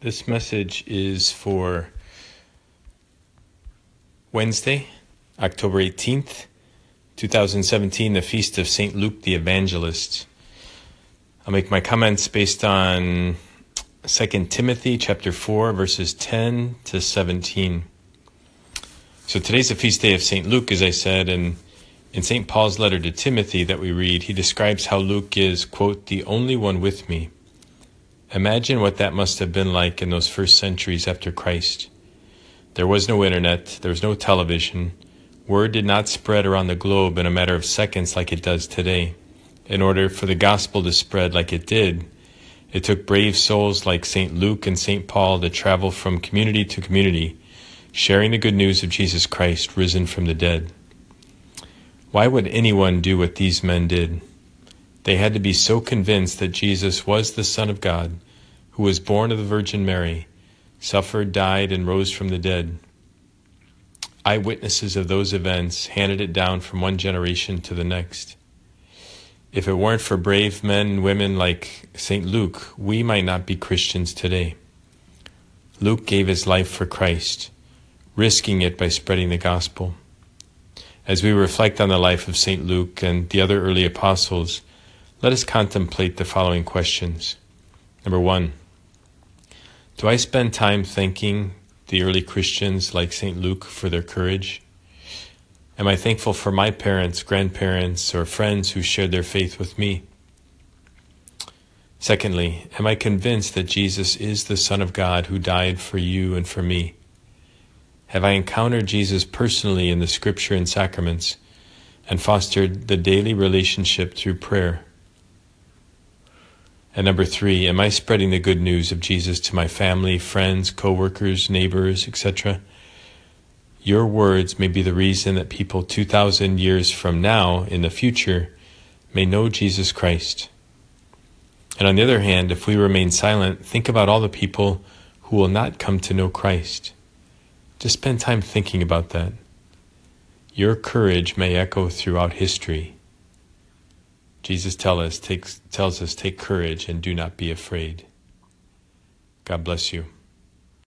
This message is for Wednesday, October 18th, 2017, the feast of St. Luke the Evangelist. I'll make my comments based on 2 Timothy chapter 4 verses 10 to 17. So today's the feast day of St. Luke as I said and in St. Paul's letter to Timothy that we read, he describes how Luke is, quote, the only one with me Imagine what that must have been like in those first centuries after Christ. There was no internet, there was no television. Word did not spread around the globe in a matter of seconds like it does today. In order for the gospel to spread like it did, it took brave souls like St. Luke and St. Paul to travel from community to community, sharing the good news of Jesus Christ risen from the dead. Why would anyone do what these men did? They had to be so convinced that Jesus was the Son of God, who was born of the Virgin Mary, suffered, died, and rose from the dead. Eyewitnesses of those events handed it down from one generation to the next. If it weren't for brave men and women like St. Luke, we might not be Christians today. Luke gave his life for Christ, risking it by spreading the gospel. As we reflect on the life of St. Luke and the other early apostles, let us contemplate the following questions. Number one, do I spend time thanking the early Christians like St. Luke for their courage? Am I thankful for my parents, grandparents, or friends who shared their faith with me? Secondly, am I convinced that Jesus is the Son of God who died for you and for me? Have I encountered Jesus personally in the Scripture and sacraments and fostered the daily relationship through prayer? And number three, am I spreading the good news of Jesus to my family, friends, coworkers, neighbors, etc.? Your words may be the reason that people 2,000 years from now, in the future, may know Jesus Christ. And on the other hand, if we remain silent, think about all the people who will not come to know Christ. Just spend time thinking about that. Your courage may echo throughout history. Jesus tell us, takes, tells us, take courage and do not be afraid. God bless you.